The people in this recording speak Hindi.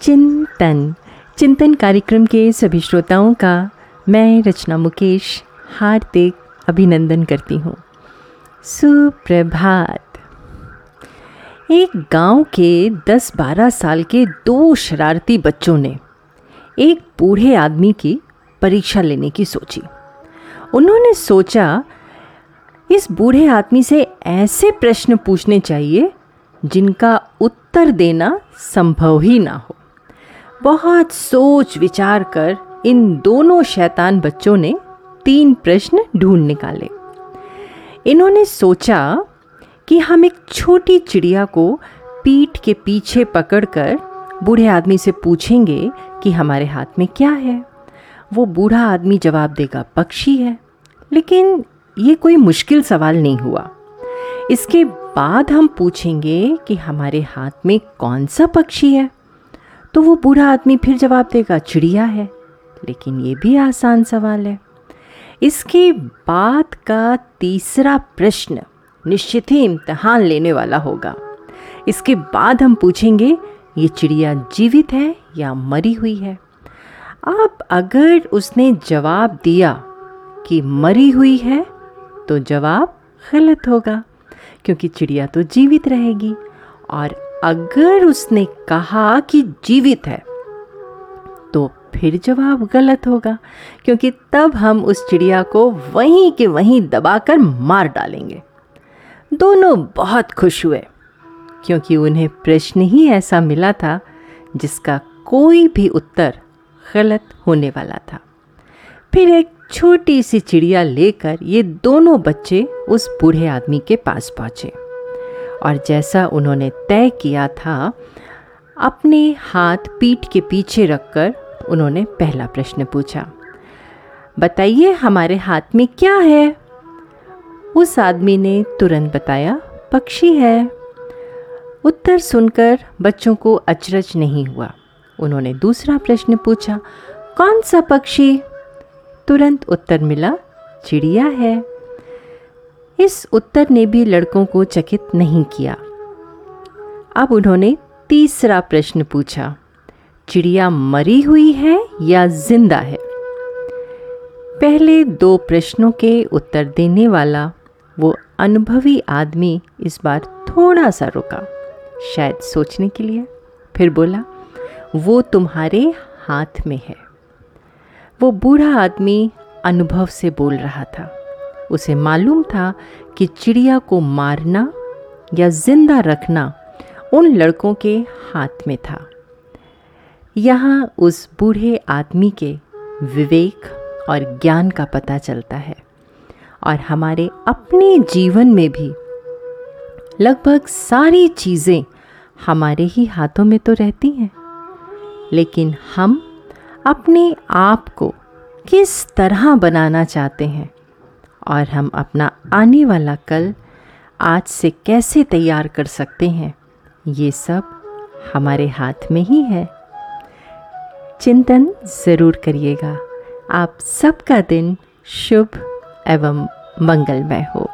चिंतन। चिंतन कार्यक्रम के सभी श्रोताओं का मैं रचना मुकेश हार्दिक अभिनंदन करती हूँ। सुप्रभात। एक गाँव के 10-12 साल के दो शरारती बच्चों ने एक बूढ़े आदमी की परीक्षा लेने की सोची। उन्होंने सोचा, इस बूढ़े आदमी से ऐसे प्रश्न पूछने चाहिए जिनका उत्तर देना संभव ही ना हो। बहुत सोच विचार कर इन दोनों शैतान बच्चों ने तीन प्रश्न ढूंढ निकाले। इन्होंने सोचा कि हम एक छोटी चिड़िया को पीठ के पीछे पकड़कर बूढ़े आदमी से पूछेंगे कि हमारे हाथ में क्या है। वो बूढ़ा आदमी जवाब देगा, पक्षी है। लेकिन ये कोई मुश्किल सवाल नहीं हुआ। इसके बाद हम पूछेंगे कि हमारे हाथ में कौन सा पक्षी है? तो वो बूढ़ा आदमी फिर जवाब देगा, चिड़िया है। लेकिन ये भी आसान सवाल है। इसके बाद का तीसरा प्रश्न निश्चित ही इम्तहान लेने वाला होगा। इसके बाद हम पूछेंगे, ये चिड़िया जीवित है या मरी हुई है? अब अगर उसने जवाब दिया कि मरी हुई है तो जवाब गलत होगा, क्योंकि चिड़िया तो जीवित रहेगी। और अगर उसने कहा कि जीवित है तो फिर जवाब गलत होगा, क्योंकि तब हम उस चिड़िया को वहीं के वहीं दबाकर मार डालेंगे। दोनों बहुत खुश हुए, क्योंकि उन्हें प्रश्न ही ऐसा मिला था जिसका कोई भी उत्तर गलत होने वाला था। फिर एक छोटी सी चिड़िया लेकर ये दोनों बच्चे उस बूढ़े आदमी के पास पहुँचे। और जैसा उन्होंने तय किया था, अपने हाथ पीठ के पीछे रखकर उन्होंने पहला प्रश्न पूछा। बताइए हमारे हाथ में क्या है? उस आदमी ने तुरंत बताया, पक्षी है। उत्तर सुनकर बच्चों को अचरज नहीं हुआ। उन्होंने दूसरा प्रश्न पूछा, कौन सा पक्षी? तुरंत उत्तर मिला, चिड़िया है। इस उत्तर ने भी लड़कों को चकित नहीं किया। अब उन्होंने तीसरा प्रश्न पूछा, चिड़िया मरी हुई है या ज़िंदा है? पहले दो प्रश्नों के उत्तर देने वाला वो अनुभवी आदमी इस बार थोड़ा सा रुका, शायद सोचने के लिए। फिर बोला, वो तुम्हारे हाथ में है। वो बूढ़ा आदमी अनुभव से बोल रहा था। उसे मालूम था कि चिड़िया को मारना या ज़िंदा रखना उन लड़कों के हाथ में था। यहाँ उस बूढ़े आदमी के विवेक और ज्ञान का पता चलता है और हमारे अपने जीवन में भी लगभग सारी चीज़ें हमारे ही हाथों में तो रहती हैं, लेकिन हम अपने आप को किस तरह बनाना चाहते हैं और हम अपना आने वाला कल आज से कैसे तैयार कर सकते हैं? ये सब हमारे हाथ में ही है। चिंतन ज़रूर करिएगा। आप सबका दिन शुभ एवं मंगलमय हो।